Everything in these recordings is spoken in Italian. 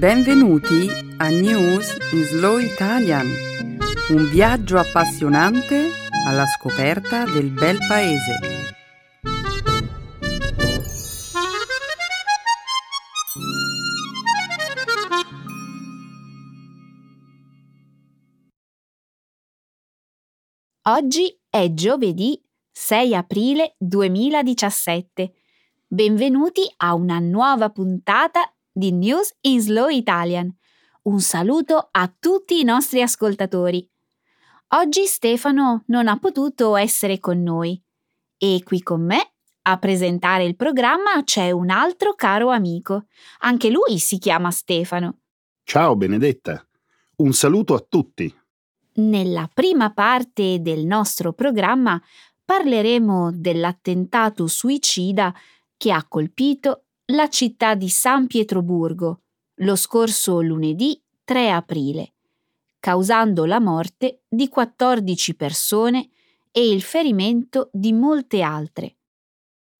Benvenuti a News in Slow Italian, un viaggio appassionante alla scoperta del bel paese. Oggi è giovedì 6 aprile 2017. Benvenuti a una nuova puntata di News in Slow Italian. Un saluto a tutti i nostri ascoltatori. Oggi Stefano non ha potuto essere con noi e qui con me a presentare il programma c'è un altro caro amico. Anche lui si chiama Stefano. Ciao Benedetta. Un saluto a tutti. Nella prima parte del nostro programma parleremo dell'attentato suicida che ha colpito la città di San Pietroburgo lo scorso lunedì 3 aprile, causando la morte di 14 persone e il ferimento di molte altre.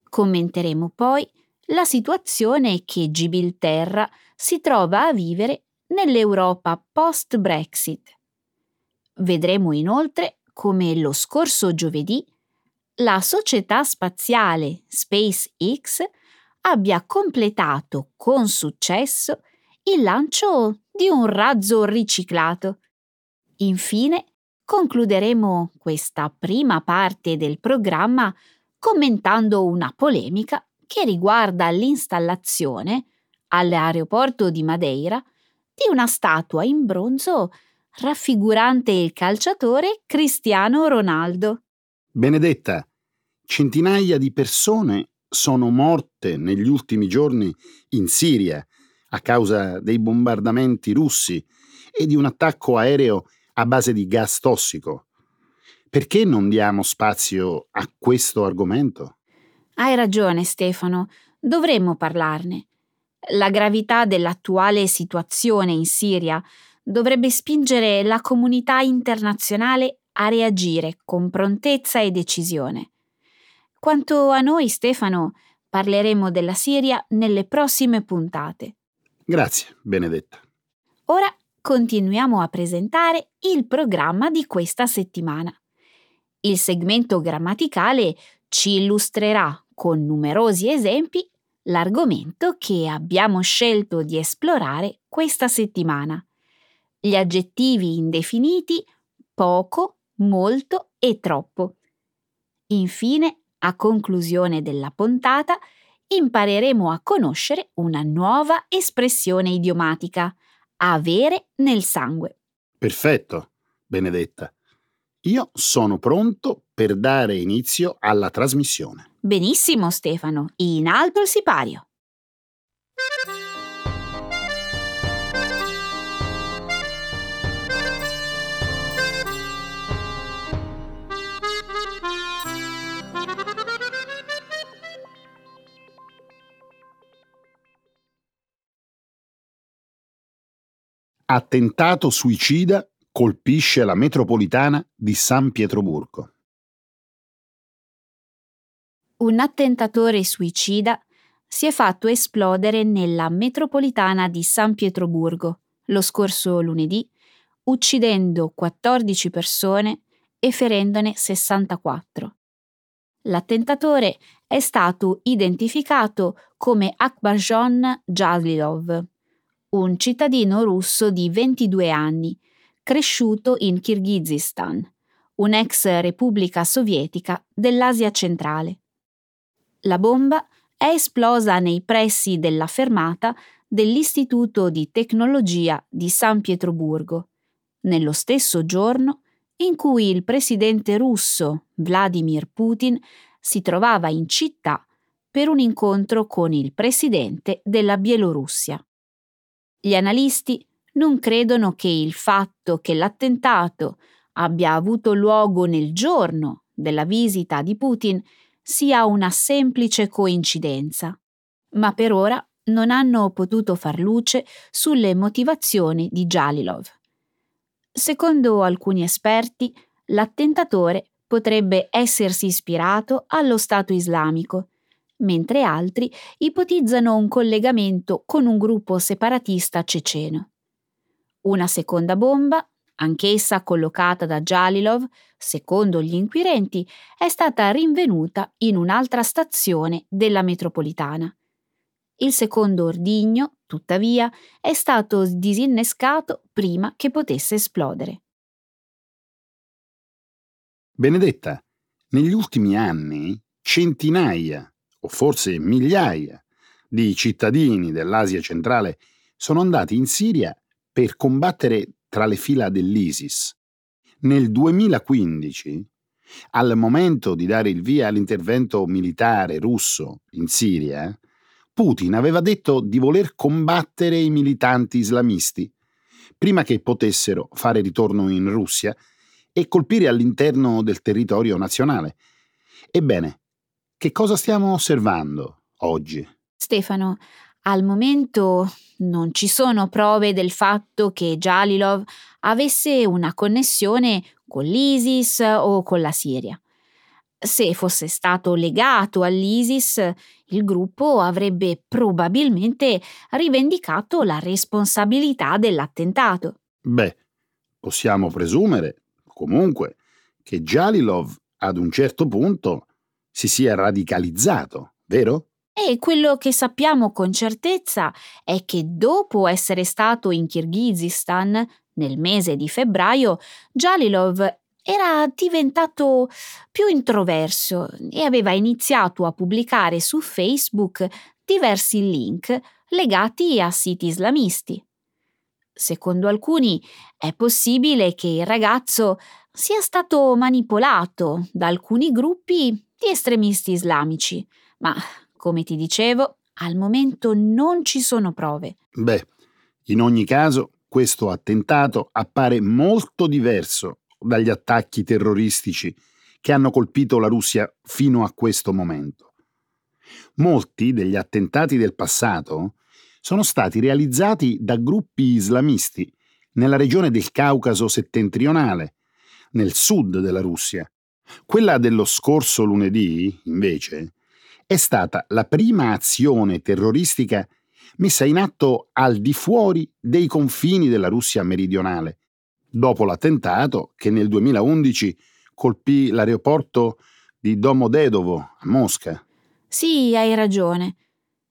Commenteremo poi la situazione che Gibilterra si trova a vivere nell'Europa post-Brexit. Vedremo inoltre come lo scorso giovedì la società spaziale SpaceX abbia completato con successo il lancio di un razzo riciclato. Infine, concluderemo questa prima parte del programma commentando una polemica che riguarda l'installazione all'aeroporto di Madeira di una statua in bronzo raffigurante il calciatore Cristiano Ronaldo. Benedetta, centinaia di persone sono morte negli ultimi giorni in Siria a causa dei bombardamenti russi e di un attacco aereo a base di gas tossico. Perché non diamo spazio a questo argomento? Hai ragione Stefano, dovremmo parlarne. La gravità dell'attuale situazione in Siria dovrebbe spingere la comunità internazionale a reagire con prontezza e decisione. Quanto a noi, Stefano, parleremo della Siria nelle prossime puntate. Grazie, Benedetta. Ora continuiamo a presentare il programma di questa settimana. Il segmento grammaticale ci illustrerà con numerosi esempi l'argomento che abbiamo scelto di esplorare questa settimana. Gli aggettivi indefiniti poco, molto e troppo. Infine a conclusione della puntata impareremo a conoscere una nuova espressione idiomatica, avere nel sangue. Perfetto, Benedetta. Io sono pronto per dare inizio alla trasmissione. Benissimo, Stefano. In alto il sipario. Attentato suicida colpisce la metropolitana di San Pietroburgo. Un attentatore suicida si è fatto esplodere nella metropolitana di San Pietroburgo lo scorso lunedì, uccidendo 14 persone e ferendone 64. L'attentatore è stato identificato come Akbarjon Jalilov, un cittadino russo di 22 anni, cresciuto in Kirghizistan, un'ex repubblica sovietica dell'Asia centrale. La bomba è esplosa nei pressi della fermata dell'Istituto di Tecnologia di San Pietroburgo, nello stesso giorno in cui il presidente russo Vladimir Putin si trovava in città per un incontro con il presidente della Bielorussia. Gli analisti non credono che il fatto che l'attentato abbia avuto luogo nel giorno della visita di Putin sia una semplice coincidenza, ma per ora non hanno potuto far luce sulle motivazioni di Jalilov. Secondo alcuni esperti, l'attentatore potrebbe essersi ispirato allo Stato islamico, mentre altri ipotizzano un collegamento con un gruppo separatista ceceno. Una seconda bomba, anch'essa collocata da Jalilov, secondo gli inquirenti, è stata rinvenuta in un'altra stazione della metropolitana. Il secondo ordigno, tuttavia, è stato disinnescato prima che potesse esplodere. Benedetta, negli ultimi anni centinaia o forse migliaia di cittadini dell'Asia centrale sono andati in Siria per combattere tra le fila dell'ISIS. Nel 2015, al momento di dare il via all'intervento militare russo in Siria, Putin aveva detto di voler combattere i militanti islamisti prima che potessero fare ritorno in Russia e colpire all'interno del territorio nazionale. Ebbene, che cosa stiamo osservando oggi? Stefano, al momento non ci sono prove del fatto che Jalilov avesse una connessione con l'ISIS o con la Siria. Se fosse stato legato all'ISIS, il gruppo avrebbe probabilmente rivendicato la responsabilità dell'attentato. Beh, possiamo presumere, comunque, che Jalilov ad un certo punto si sia radicalizzato, vero? E quello che sappiamo con certezza è che dopo essere stato in Kirghizistan nel mese di febbraio, Jalilov era diventato più introverso e aveva iniziato a pubblicare su Facebook diversi link legati a siti islamisti. Secondo alcuni è possibile che il ragazzo sia stato manipolato da alcuni gruppi di estremisti islamici, ma come ti dicevo, al momento non ci sono prove. Beh, in ogni caso, questo attentato appare molto diverso dagli attacchi terroristici che hanno colpito la Russia fino a questo momento. Molti degli attentati del passato sono stati realizzati da gruppi islamisti nella regione del Caucaso settentrionale, nel sud della Russia. Quella dello scorso lunedì, invece, è stata la prima azione terroristica messa in atto al di fuori dei confini della Russia meridionale, dopo l'attentato che nel 2011 colpì l'aeroporto di Domodedovo a Mosca. Sì, hai ragione.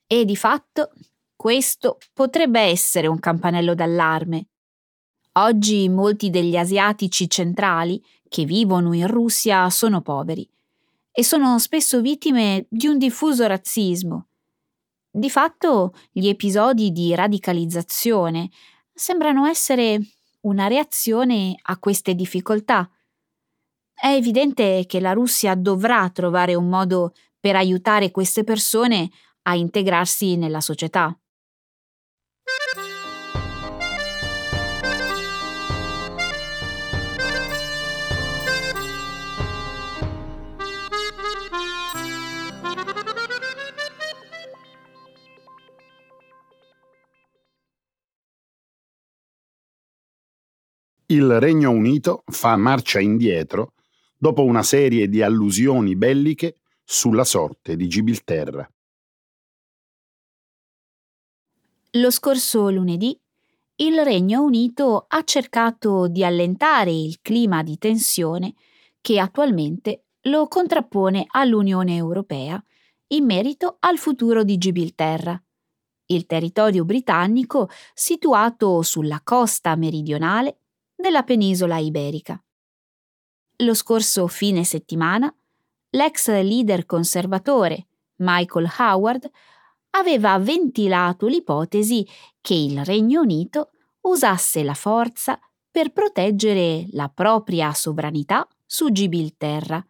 E di fatto questo potrebbe essere un campanello d'allarme. Oggi molti degli asiatici centrali che vivono in Russia sono poveri e sono spesso vittime di un diffuso razzismo. Di fatto, gli episodi di radicalizzazione sembrano essere una reazione a queste difficoltà. È evidente che la Russia dovrà trovare un modo per aiutare queste persone a integrarsi nella società. Il Regno Unito fa marcia indietro dopo una serie di allusioni belliche sulla sorte di Gibilterra. Lo scorso lunedì il Regno Unito ha cercato di allentare il clima di tensione che attualmente lo contrappone all'Unione Europea in merito al futuro di Gibilterra, il territorio britannico situato sulla costa meridionale della penisola iberica. Lo scorso fine settimana, l'ex leader conservatore Michael Howard aveva ventilato l'ipotesi che il Regno Unito usasse la forza per proteggere la propria sovranità su Gibilterra,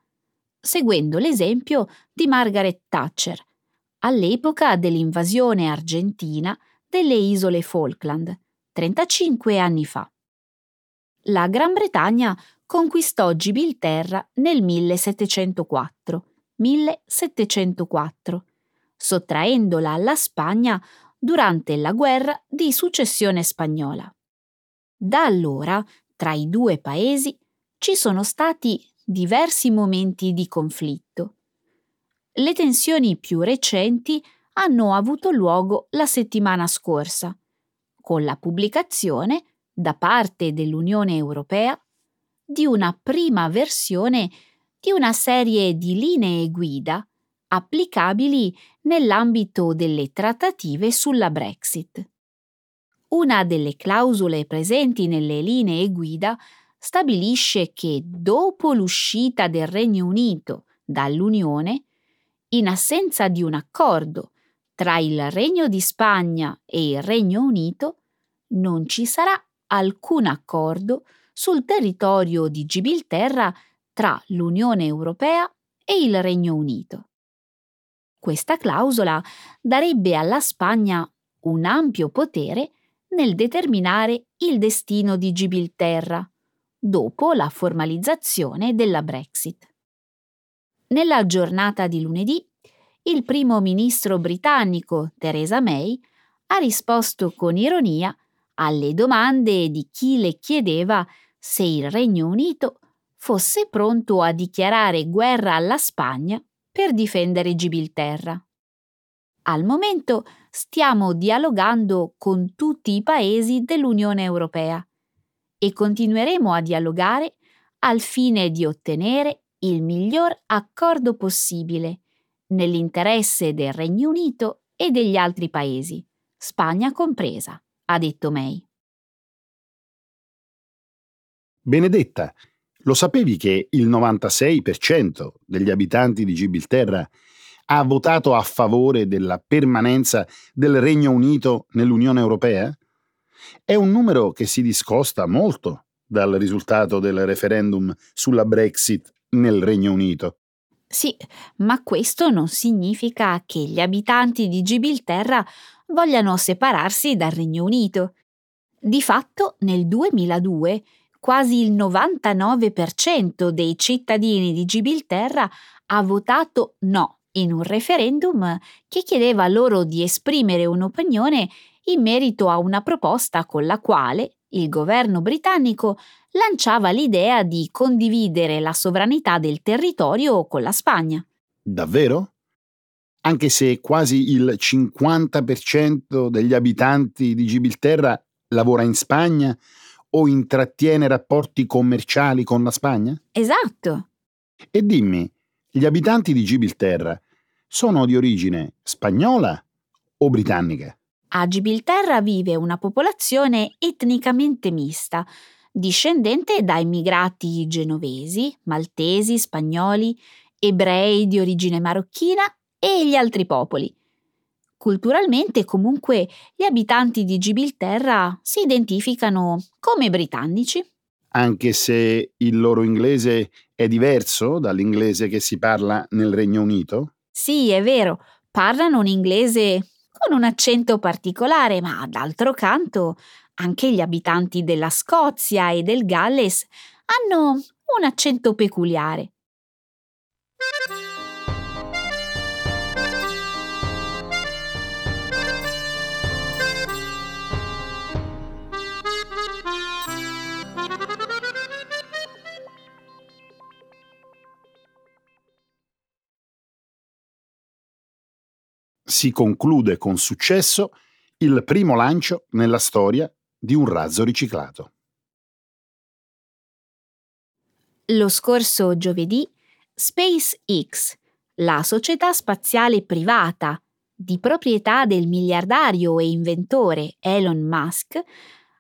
seguendo l'esempio di Margaret Thatcher all'epoca dell'invasione argentina delle isole Falkland, 35 anni fa la Gran Bretagna conquistò Gibilterra nel 1704, 1704 sottraendola alla Spagna durante la guerra di successione spagnola. Da allora, tra i due paesi, ci sono stati diversi momenti di conflitto. Le tensioni più recenti hanno avuto luogo la settimana scorsa, con la pubblicazione, da parte dell'Unione Europea, di una prima versione di una serie di linee guida applicabili nell'ambito delle trattative sulla Brexit. Una delle clausole presenti nelle linee guida stabilisce che dopo l'uscita del Regno Unito dall'Unione, in assenza di un accordo tra il Regno di Spagna e il Regno Unito, non ci sarà alcun accordo sul territorio di Gibilterra tra l'Unione Europea e il Regno Unito. Questa clausola darebbe alla Spagna un ampio potere nel determinare il destino di Gibilterra dopo la formalizzazione della Brexit. Nella giornata di lunedì, il primo ministro britannico Theresa May ha risposto con ironia alle domande di chi le chiedeva se il Regno Unito fosse pronto a dichiarare guerra alla Spagna per difendere Gibilterra. Al momento stiamo dialogando con tutti i paesi dell'Unione Europea e continueremo a dialogare al fine di ottenere il miglior accordo possibile nell'interesse del Regno Unito e degli altri paesi, Spagna compresa, ha detto May. Benedetta, lo sapevi che il 96% degli abitanti di Gibilterra ha votato a favore della permanenza del Regno Unito nell'Unione Europea? È un numero che si discosta molto dal risultato del referendum sulla Brexit nel Regno Unito. Sì, ma questo non significa che gli abitanti di Gibilterra vogliano separarsi dal Regno Unito. Di fatto, nel 2002 quasi il 99% dei cittadini di Gibilterra ha votato no in un referendum che chiedeva loro di esprimere un'opinione in merito a una proposta con la quale il governo britannico lanciava l'idea di condividere la sovranità del territorio con la Spagna. Davvero? Anche se quasi il 50% degli abitanti di Gibilterra lavora in Spagna o intrattiene rapporti commerciali con la Spagna? Esatto. E dimmi, gli abitanti di Gibilterra sono di origine spagnola o britannica? A Gibilterra vive una popolazione etnicamente mista, discendente da immigrati genovesi, maltesi, spagnoli, ebrei di origine marocchina e gli altri popoli. Culturalmente, comunque, gli abitanti di Gibilterra si identificano come britannici. Anche se il loro inglese è diverso dall'inglese che si parla nel Regno Unito? Sì, è vero, parlano un inglese con un accento particolare, ma d'altro canto anche gli abitanti della Scozia e del Galles hanno un accento peculiare. Si conclude con successo il primo lancio nella storia di un razzo riciclato. Lo scorso giovedì SpaceX, la società spaziale privata di proprietà del miliardario e inventore Elon Musk,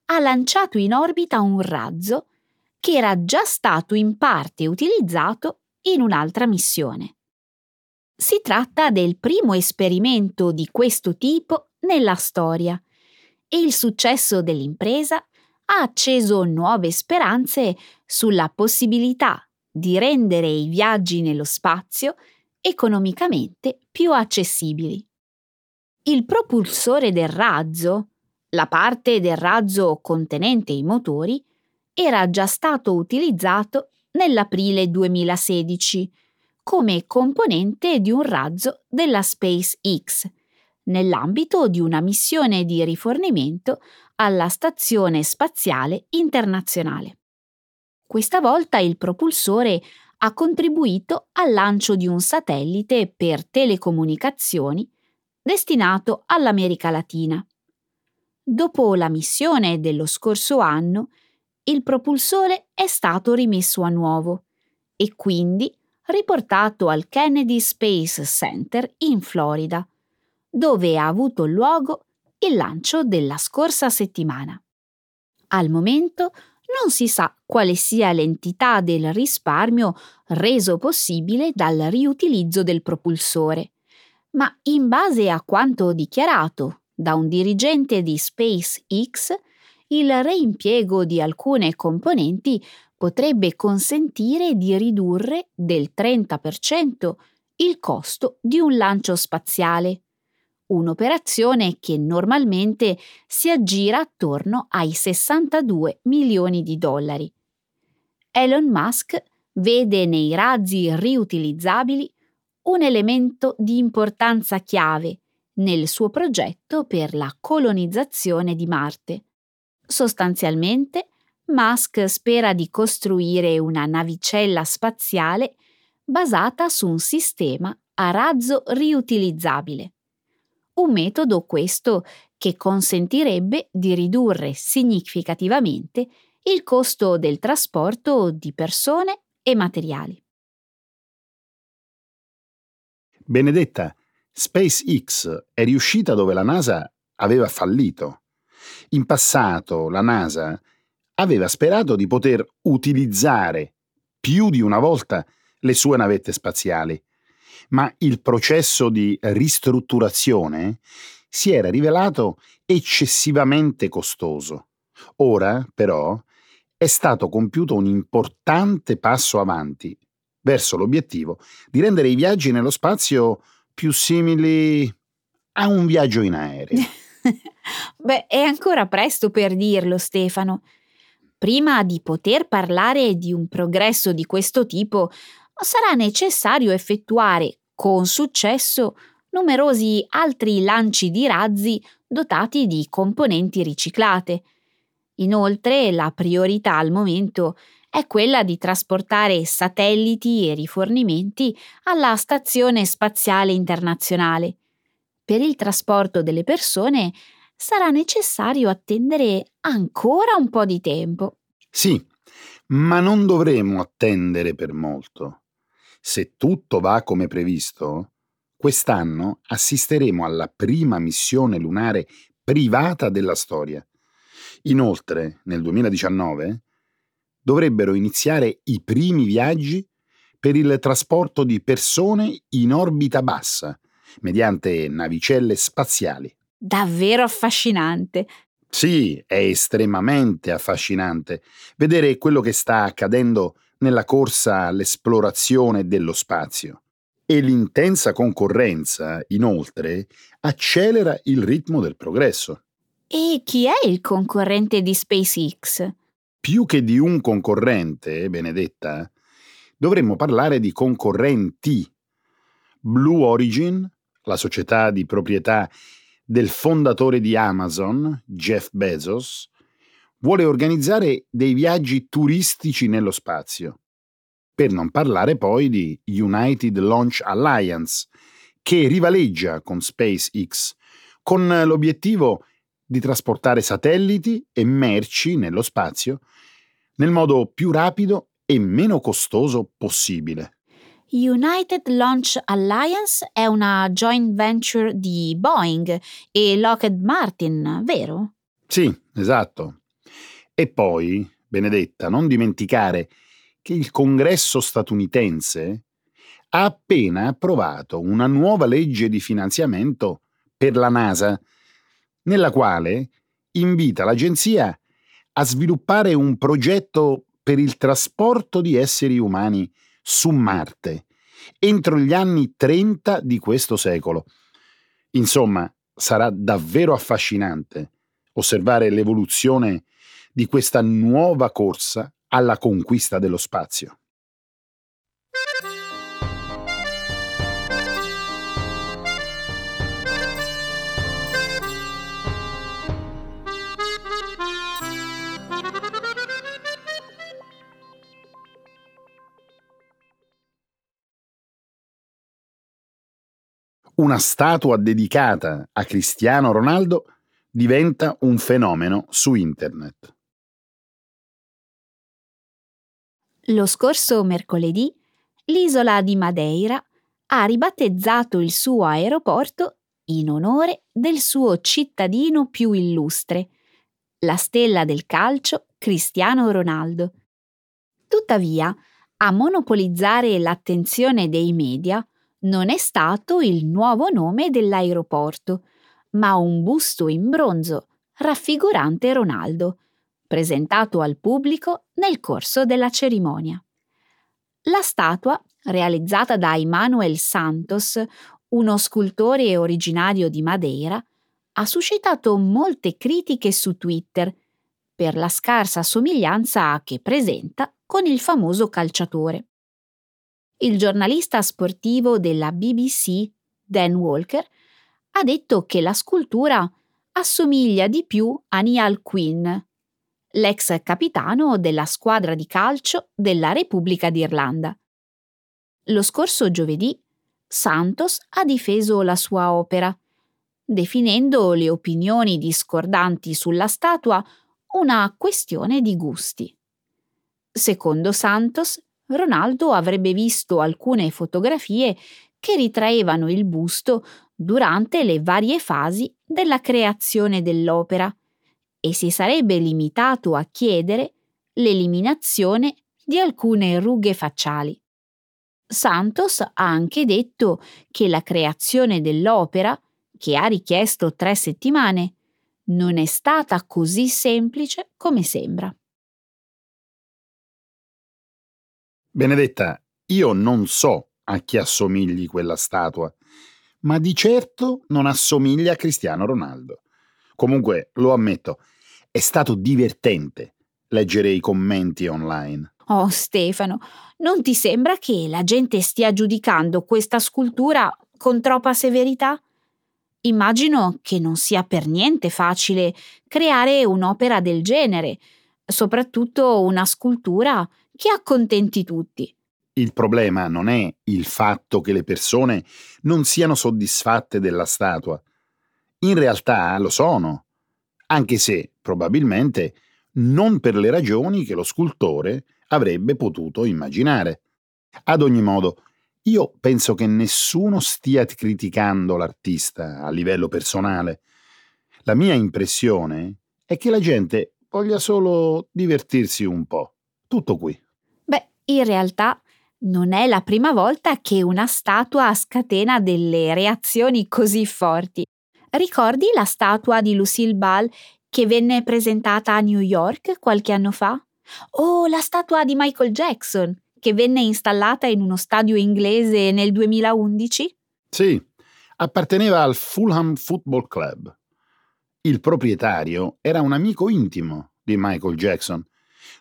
ha lanciato in orbita un razzo che era già stato in parte utilizzato in un'altra missione. Si tratta del primo esperimento di questo tipo nella storia e il successo dell'impresa ha acceso nuove speranze sulla possibilità di rendere i viaggi nello spazio economicamente più accessibili. Il propulsore del razzo, la parte del razzo contenente i motori, era già stato utilizzato nell'aprile 2016 come componente di un razzo della SpaceX, nell'ambito di una missione di rifornimento alla Stazione Spaziale Internazionale. Questa volta il propulsore ha contribuito al lancio di un satellite per telecomunicazioni destinato all'America Latina. Dopo la missione dello scorso anno, il propulsore è stato rimesso a nuovo e quindi riportato al Kennedy Space Center in Florida, dove ha avuto luogo il lancio della scorsa settimana. Al momento non si sa quale sia l'entità del risparmio reso possibile dal riutilizzo del propulsore, ma in base a quanto dichiarato da un dirigente di SpaceX, il reimpiego di alcune componenti potrebbe consentire di ridurre del 30% il costo di un lancio spaziale un'operazione che normalmente si aggira attorno ai 62 milioni di dollari. Elon Musk vede nei razzi riutilizzabili un elemento di importanza chiave nel suo progetto per la colonizzazione di Marte. Sostanzialmente, Musk spera di costruire una navicella spaziale basata su un sistema a razzo riutilizzabile un metodo questo che consentirebbe di ridurre significativamente il costo del trasporto di persone e materiali. Benedetta, SpaceX è riuscita dove la NASA aveva fallito. In passato la NASA aveva sperato di poter utilizzare più di una volta le sue navette spaziali ma il processo di ristrutturazione si era rivelato eccessivamente costoso. Ora, però, è stato compiuto un importante passo avanti verso l'obiettivo di rendere i viaggi nello spazio più simili a un viaggio in aereo. Beh, è ancora presto per dirlo, Stefano. Prima di poter parlare di un progresso di questo tipo, sarà necessario effettuare con successo numerosi altri lanci di razzi dotati di componenti riciclate. Inoltre, la priorità al momento è quella di trasportare satelliti e rifornimenti alla Stazione Spaziale Internazionale. Per il trasporto delle persone sarà necessario attendere ancora un po' di tempo. Sì, ma non dovremo attendere per molto. Se tutto va come previsto, quest'anno assisteremo alla prima missione lunare privata della storia. Inoltre, nel 2019, dovrebbero iniziare i primi viaggi per il trasporto di persone in orbita bassa, mediante navicelle spaziali. Davvero affascinante. Sì, è estremamente affascinante vedere quello che sta accadendo nella corsa all'esplorazione dello spazio. E l'intensa concorrenza, inoltre, accelera il ritmo del progresso. E chi è il concorrente di SpaceX? Più che di un concorrente, Benedetta, dovremmo parlare di concorrenti. Blue Origin, la società di proprietà del fondatore di Amazon, Jeff Bezos, vuole organizzare dei viaggi turistici nello spazio. Per non parlare poi di United Launch Alliance, che rivaleggia con SpaceX, con l'obiettivo di trasportare satelliti e merci nello spazio nel modo più rapido e meno costoso possibile. United Launch Alliance è una joint venture di Boeing e Lockheed Martin, vero? Sì, esatto. E poi, Benedetta, non dimenticare che il Congresso statunitense ha appena approvato una nuova legge di finanziamento per la NASA, nella quale invita l'agenzia a sviluppare un progetto per il trasporto di esseri umani su Marte entro gli anni 30 di questo secolo. Insomma, sarà davvero affascinante osservare l'evoluzione di questa nuova corsa alla conquista dello spazio. Una statua dedicata a Cristiano Ronaldo diventa un fenomeno su internet. Lo scorso mercoledì l'isola di Madeira ha ribattezzato il suo aeroporto in onore del suo cittadino più illustre, la stella del calcio Cristiano Ronaldo. Tuttavia, a monopolizzare l'attenzione dei media non è stato il nuovo nome dell'aeroporto, ma un busto in bronzo raffigurante Ronaldo, presentato al pubblico nel corso della cerimonia. La statua, realizzata da Immanuel Santos, uno scultore originario di Madeira, ha suscitato molte critiche su Twitter per la scarsa somiglianza che presenta con il famoso calciatore. Il giornalista sportivo della BBC, Dan Walker, ha detto che la scultura assomiglia di più a Niall Quinn, l'ex capitano della squadra di calcio della Repubblica d'Irlanda. Lo scorso giovedì Santos ha difeso la sua opera, definendo le opinioni discordanti sulla statua una questione di gusti. Secondo Santos, Ronaldo avrebbe visto alcune fotografie che ritraevano il busto durante le varie fasi della creazione dell'opera e si sarebbe limitato a chiedere l'eliminazione di alcune rughe facciali. Santos ha anche detto che la creazione dell'opera, che ha richiesto tre settimane, non è stata così semplice come sembra. Benedetta, io non so a chi assomigli quella statua, ma di certo non assomiglia a Cristiano Ronaldo. Comunque, lo ammetto, è stato divertente leggere i commenti online. Oh Stefano, non ti sembra che la gente stia giudicando questa scultura con troppa severità? Immagino che non sia per niente facile creare un'opera del genere, soprattutto una scultura che accontenti tutti. Il problema non è il fatto che le persone non siano soddisfatte della statua. In realtà lo sono, anche se probabilmente non per le ragioni che lo scultore avrebbe potuto immaginare. Ad ogni modo, io penso che nessuno stia criticando l'artista a livello personale. La mia impressione è che la gente voglia solo divertirsi un po'. Tutto qui. In realtà non è la prima volta che una statua scatena delle reazioni così forti. Ricordi la statua di Lucille Ball che venne presentata a New York qualche anno fa? O la statua di Michael Jackson, che venne installata in uno stadio inglese nel 2011? Sì, apparteneva al Fulham Football Club. Il proprietario era un amico intimo di Michael Jackson.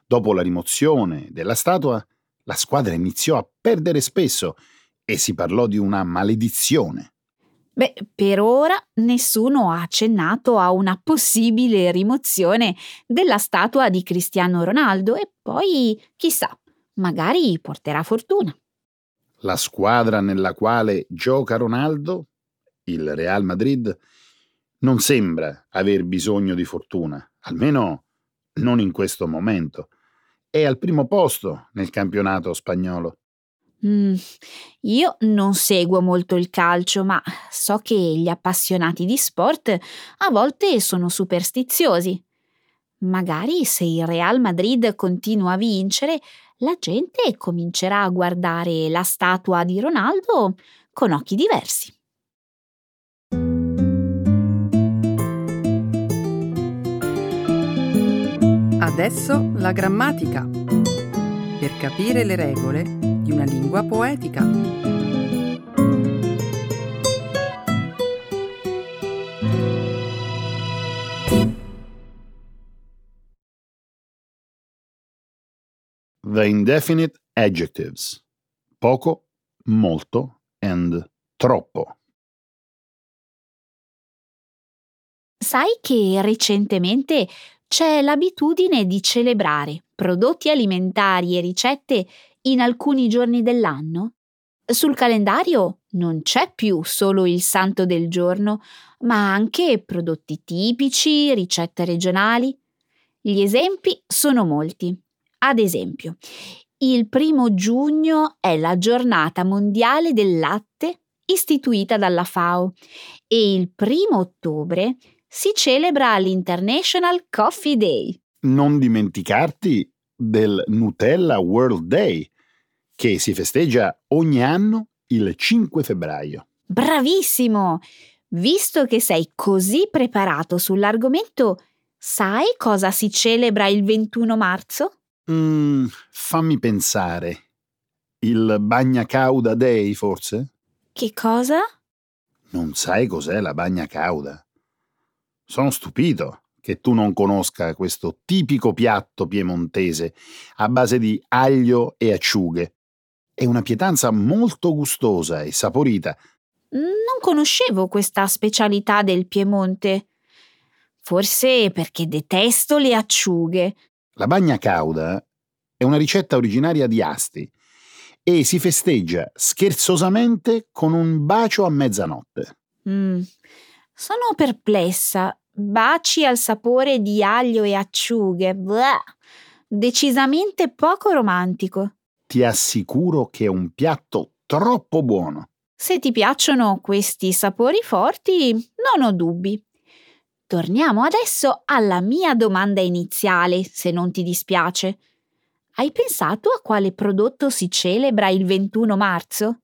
Dopo la rimozione della statua, la squadra iniziò a perdere spesso e si parlò di una maledizione. Beh, per ora nessuno ha accennato a una possibile rimozione della statua di Cristiano Ronaldo e poi, chissà, magari porterà fortuna. La squadra nella quale gioca Ronaldo, il Real Madrid, non sembra aver bisogno di fortuna, almeno non in questo momento. È al primo posto nel campionato spagnolo. Mm, io non seguo molto il calcio, ma so che gli appassionati di sport a volte sono superstiziosi. Magari se il Real Madrid continua a vincere, la gente comincerà a guardare la statua di Ronaldo con occhi diversi. Adesso la grammatica. Per capire le regole di una lingua poetica. The indefinite adjectives. Poco, molto and troppo. Sai che recentemente c'è l'abitudine di celebrare prodotti alimentari e ricette in alcuni giorni dell'anno? Sul calendario non c'è più solo il santo del giorno, ma anche prodotti tipici, ricette regionali. Gli esempi sono molti. Ad esempio, il primo giugno è la giornata mondiale del latte istituita dalla FAO e il primo ottobre si celebra l'International Coffee Day. Non dimenticarti del Nutella World Day, che si festeggia ogni anno il 5 febbraio. Bravissimo! Visto che sei così preparato sull'argomento, sai cosa si celebra il 21 marzo? Mm, fammi pensare. Il Bagna Cauda Day, forse? Che cosa? Non sai cos'è la bagna cauda? Sono stupito che tu non conosca questo tipico piatto piemontese a base di aglio e acciughe. È una pietanza molto gustosa e saporita. Non conoscevo questa specialità del Piemonte. Forse perché detesto le acciughe. La bagna cauda è una ricetta originaria di Asti e si festeggia scherzosamente con un bacio a mezzanotte. Mm, sono perplessa. Baci al sapore di aglio e acciughe. Blah, decisamente poco romantico. Ti assicuro che è un piatto troppo buono. Se ti piacciono questi sapori forti, non ho dubbi. Torniamo adesso alla mia domanda iniziale, se non ti dispiace. Hai pensato a quale prodotto si celebra il 21 marzo?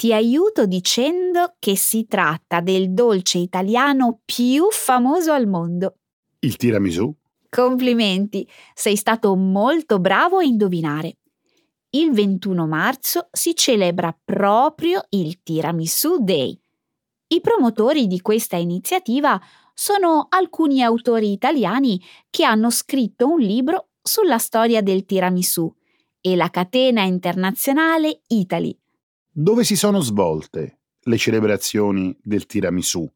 Ti aiuto dicendo che si tratta del dolce italiano più famoso al mondo. Il tiramisù? Complimenti, sei stato molto bravo a indovinare. Il 21 marzo si celebra proprio il Tiramisù Day. I promotori di questa iniziativa sono alcuni autori italiani che hanno scritto un libro sulla storia del tiramisù e la catena internazionale Italy. Dove si sono svolte le celebrazioni del tiramisù?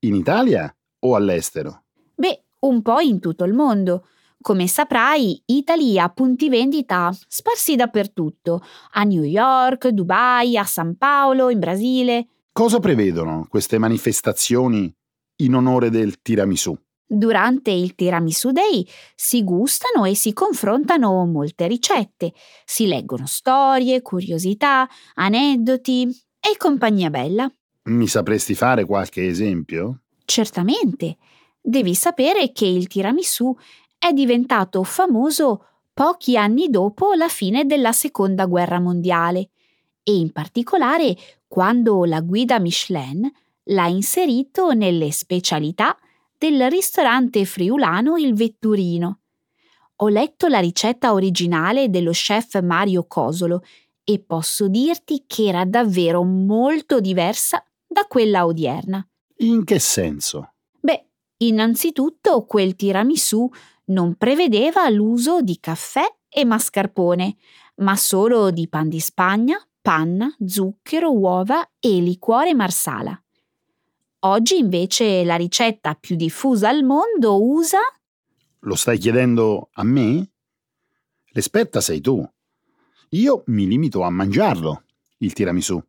In Italia o all'estero? Beh, un po' in tutto il mondo. Come saprai, Italy ha punti vendita sparsi dappertutto, a New York, Dubai, a San Paolo, in Brasile. Cosa prevedono queste manifestazioni in onore del tiramisù? Durante il Tiramisù Day si gustano e si confrontano molte ricette, si leggono storie, curiosità, aneddoti e compagnia bella. Mi sapresti fare qualche esempio? Certamente. Devi sapere che il tiramisù è diventato famoso pochi anni dopo la fine della Seconda Guerra Mondiale e in particolare quando la guida Michelin l'ha inserito nelle specialità del ristorante friulano Il Vetturino. Ho letto la ricetta originale dello chef Mario Cosolo e posso dirti che era davvero molto diversa da quella odierna. In che senso? Beh, innanzitutto quel tiramisù non prevedeva l'uso di caffè e mascarpone, ma solo di pan di Spagna, panna, zucchero, uova e liquore marsala. Oggi invece la ricetta più diffusa al mondo usa... Lo stai chiedendo a me? L'esperta sei tu. Io mi limito a mangiarlo, il tiramisù.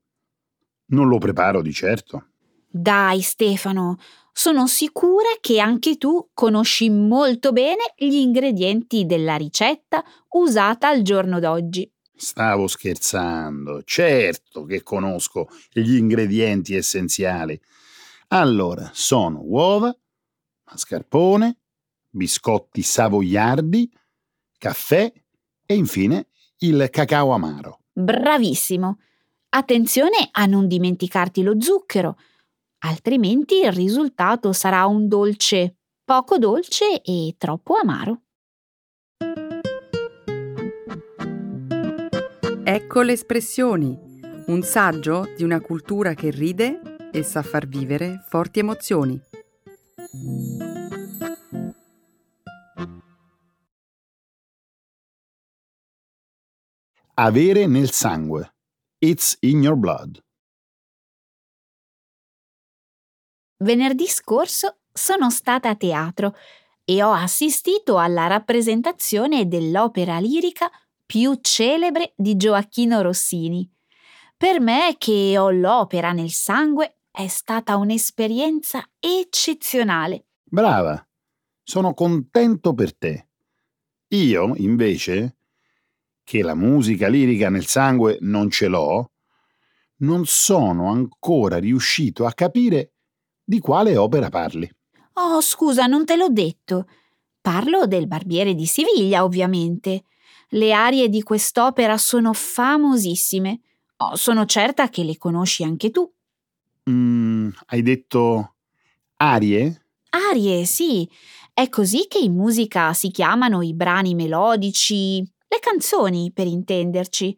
Non lo preparo di certo. Dai Stefano, sono sicura che anche tu conosci molto bene gli ingredienti della ricetta usata al giorno d'oggi. Stavo scherzando. Certo che conosco gli ingredienti essenziali. Allora, sono uova, mascarpone, biscotti savoiardi, caffè e infine il cacao amaro. Bravissimo! Attenzione a non dimenticarti lo zucchero, altrimenti il risultato sarà un dolce poco dolce e troppo amaro. Ecco le espressioni, un saggio di una cultura che ride e sa far vivere forti emozioni. Avere nel sangue. It's in your blood. Venerdì scorso sono stata a teatro e ho assistito alla rappresentazione dell'opera lirica più celebre di Gioacchino Rossini. Per me, che ho l'opera nel sangue, è stata un'esperienza eccezionale. Brava, sono contento per te. Io, invece, che la musica lirica nel sangue non ce l'ho, non sono ancora riuscito a capire di quale opera parli. Oh, scusa, non te l'ho detto. Parlo del Barbiere di Siviglia, ovviamente. Le arie di quest'opera sono famosissime. Oh, sono certa che le conosci anche tu. Mm, hai detto arie? Arie, sì. È così che in musica si chiamano i brani melodici, le canzoni, per intenderci.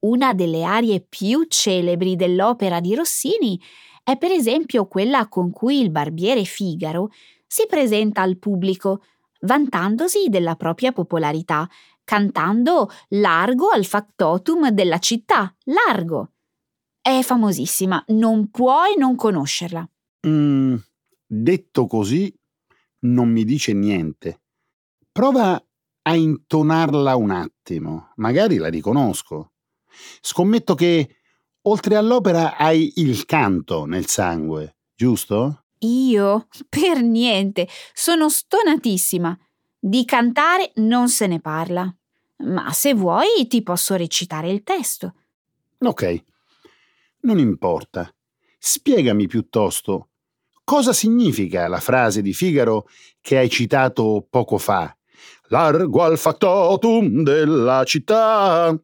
Una delle arie più celebri dell'opera di Rossini è per esempio quella con cui il barbiere Figaro si presenta al pubblico, vantandosi della propria popolarità, cantando Largo al factotum della città, Largo. È famosissima, non puoi non conoscerla. Mm, detto così, non mi dice niente. Prova a intonarla un attimo, magari la riconosco. Scommetto che oltre all'opera hai il canto nel sangue, giusto? Io? Per niente, sono stonatissima. Di cantare non se ne parla. Ma se vuoi ti posso recitare il testo. Ok, non importa. Spiegami piuttosto cosa significa la frase di Figaro che hai citato poco fa. Largo al factotum della città.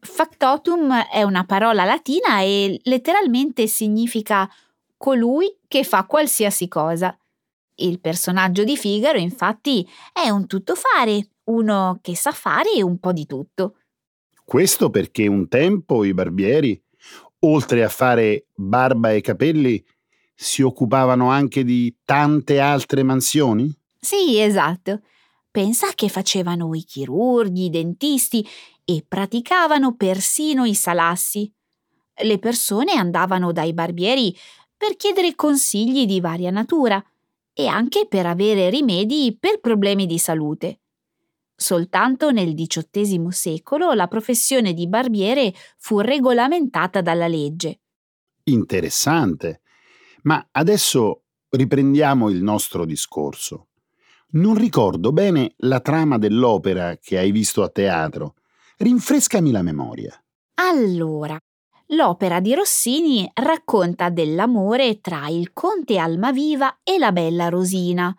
Factotum è una parola latina e letteralmente significa colui che fa qualsiasi cosa. Il personaggio di Figaro, infatti, è un tuttofare, uno che sa fare un po' di tutto. Questo perché un tempo i barbieri, oltre a fare barba e capelli, si occupavano anche di tante altre mansioni? Sì, esatto. Pensa che facevano i chirurghi, i dentisti e praticavano persino i salassi. Le persone andavano dai barbieri per chiedere consigli di varia natura e anche per avere rimedi per problemi di salute. Soltanto nel XVIII secolo la professione di barbiere fu regolamentata dalla legge. Interessante. Ma adesso riprendiamo il nostro discorso. Non ricordo bene la trama dell'opera che hai visto a teatro. Rinfrescami la memoria. Allora, l'opera di Rossini racconta dell'amore tra il conte Almaviva e la bella Rosina,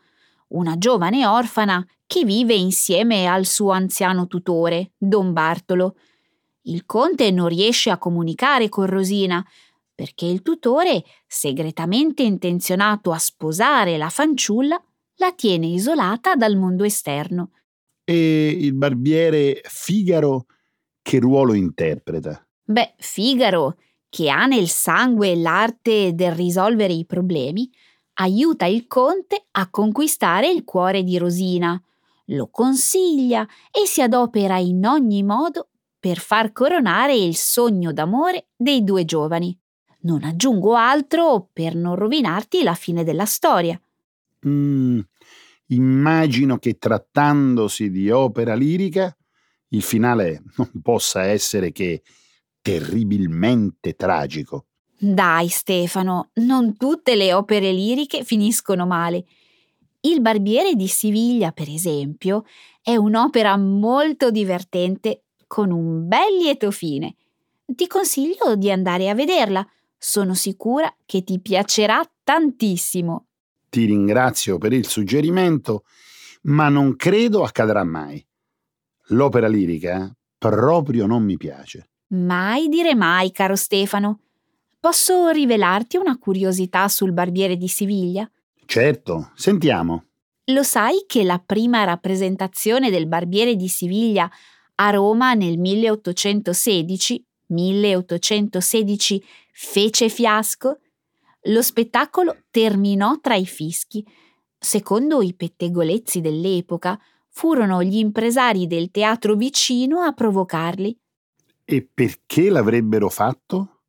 una giovane orfana che vive insieme al suo anziano tutore, Don Bartolo. Il conte non riesce a comunicare con Rosina perché il tutore, segretamente intenzionato a sposare la fanciulla, la tiene isolata dal mondo esterno. E il barbiere Figaro che ruolo interpreta? Beh, Figaro, che ha nel sangue l'arte del risolvere i problemi, aiuta il conte a conquistare il cuore di Rosina, lo consiglia e si adopera in ogni modo per far coronare il sogno d'amore dei due giovani. Non aggiungo altro per non rovinarti la fine della storia. Mm, immagino che trattandosi di opera lirica, il finale non possa essere che terribilmente tragico. Dai Stefano, non tutte le opere liriche finiscono male. Il Barbiere di Siviglia, per esempio, è un'opera molto divertente con un bel lieto fine. Ti consiglio di andare a vederla. Sono sicura che ti piacerà tantissimo. Ti ringrazio per il suggerimento, ma non credo accadrà mai. L'opera lirica proprio non mi piace. Mai dire mai, caro Stefano. Posso rivelarti una curiosità sul Barbiere di Siviglia? Certo, sentiamo. Lo sai che la prima rappresentazione del Barbiere di Siviglia a Roma nel 1816, 1816 fece fiasco? Lo spettacolo terminò tra i fischi. Secondo i pettegolezzi dell'epoca, furono gli impresari del teatro vicino a provocarli. E perché l'avrebbero fatto?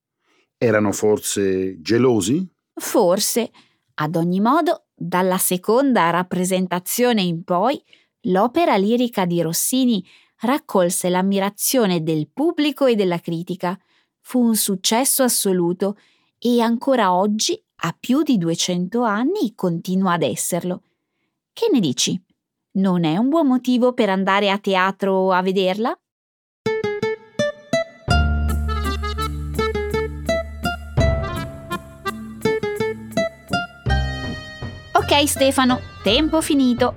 Erano forse gelosi? Forse. Ad ogni modo, dalla seconda rappresentazione in poi, l'opera lirica di Rossini raccolse l'ammirazione del pubblico e della critica. fu un successo assoluto e ancora oggi, a più di 200 anni, continua ad esserlo. Che ne dici? Non è un buon motivo per andare a teatro a vederla? Ok Stefano, tempo finito.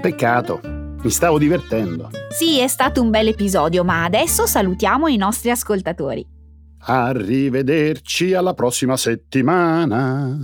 Peccato, mi stavo divertendo. Sì, è stato un bel episodio, ma adesso salutiamo i nostri ascoltatori. Arrivederci alla prossima settimana.